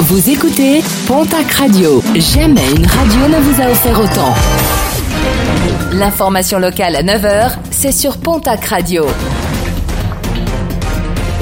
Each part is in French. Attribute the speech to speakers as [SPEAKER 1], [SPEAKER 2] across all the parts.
[SPEAKER 1] Vous écoutez Pontac Radio. Jamais une radio ne vous a offert autant. L'information locale à 9h, c'est sur Pontac Radio.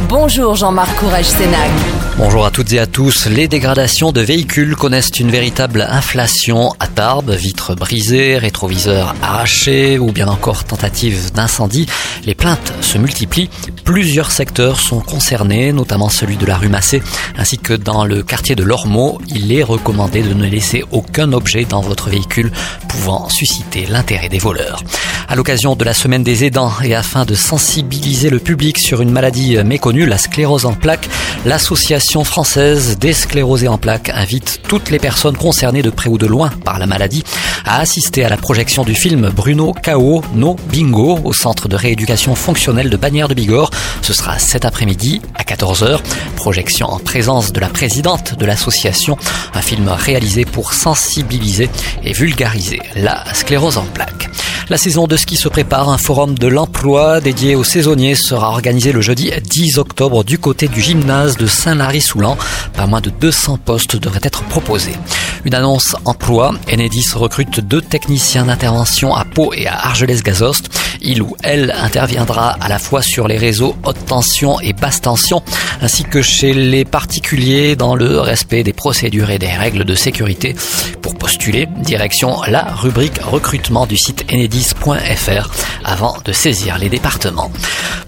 [SPEAKER 1] Bonjour Jean-Marc Courage Sénac.
[SPEAKER 2] Bonjour à toutes et à tous. Les dégradations de véhicules connaissent une véritable inflation à Tarbes. Vitres brisées, rétroviseurs arrachés ou bien encore tentatives d'incendie. Les plaintes se multiplient. Plusieurs secteurs sont concernés, notamment celui de la rue Massé, ainsi que dans le quartier de Lormeau. Il est recommandé de ne laisser aucun objet dans votre véhicule pouvant susciter l'intérêt des voleurs. À l'occasion de la semaine des aidants et afin de sensibiliser le public sur une maladie méconnue, la sclérose en plaques, l'association française des sclérosés en plaques invite toutes les personnes concernées de près ou de loin par la maladie à assister à la projection du film Bruno K.O. No Bingo au centre de rééducation fonctionnelle de Bagnères de Bigorre. Ce sera cet après-midi à 14h. Projection en présence de la présidente de l'association. Un film réalisé pour sensibiliser et vulgariser la sclérose en plaques. La saison de ski se prépare. Un forum de l'emploi dédié aux saisonniers sera organisé le jeudi 10 octobre du côté du gymnase de Saint-Lary-Soulan. Pas moins de 200 postes devraient être proposés. Une annonce emploi. Enedis recrute deux techniciens d'intervention à Pau et à Argelès-Gazost. Il ou elle interviendra à la fois sur les réseaux haute tension et basse tension, ainsi que chez les particuliers dans le respect des procédures et des règles de sécurité. Pour postuler, direction la rubrique recrutement du site enedis.fr avant de saisir les départements.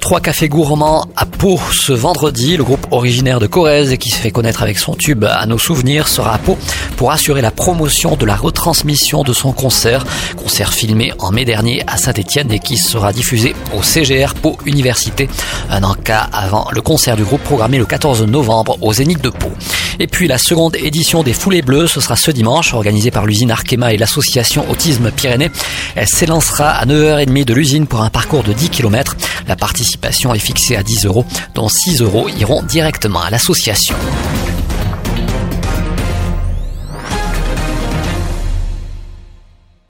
[SPEAKER 2] Trois cafés gourmands à Pau ce vendredi. Le groupe originaire de Corrèze qui se fait connaître avec son tube à nos souvenirs sera à Pau pour assurer la promotion de la retransmission de son concert. Concert filmé en mai dernier à Saint-Etienne et qui sera diffusé au CGR Pau Université. Un encas avant le concert du groupe programmé le 14 novembre au Zénith de Pau. Et puis la seconde édition des Foulées Bleues, ce sera ce dimanche, organisée par l'usine Arkema et l'association Autisme Pyrénées. Elle s'élancera à 9h30 de l'usine pour un parcours de 10 km. La participation est fixée à 10 euros, dont 6 euros iront directement à l'association.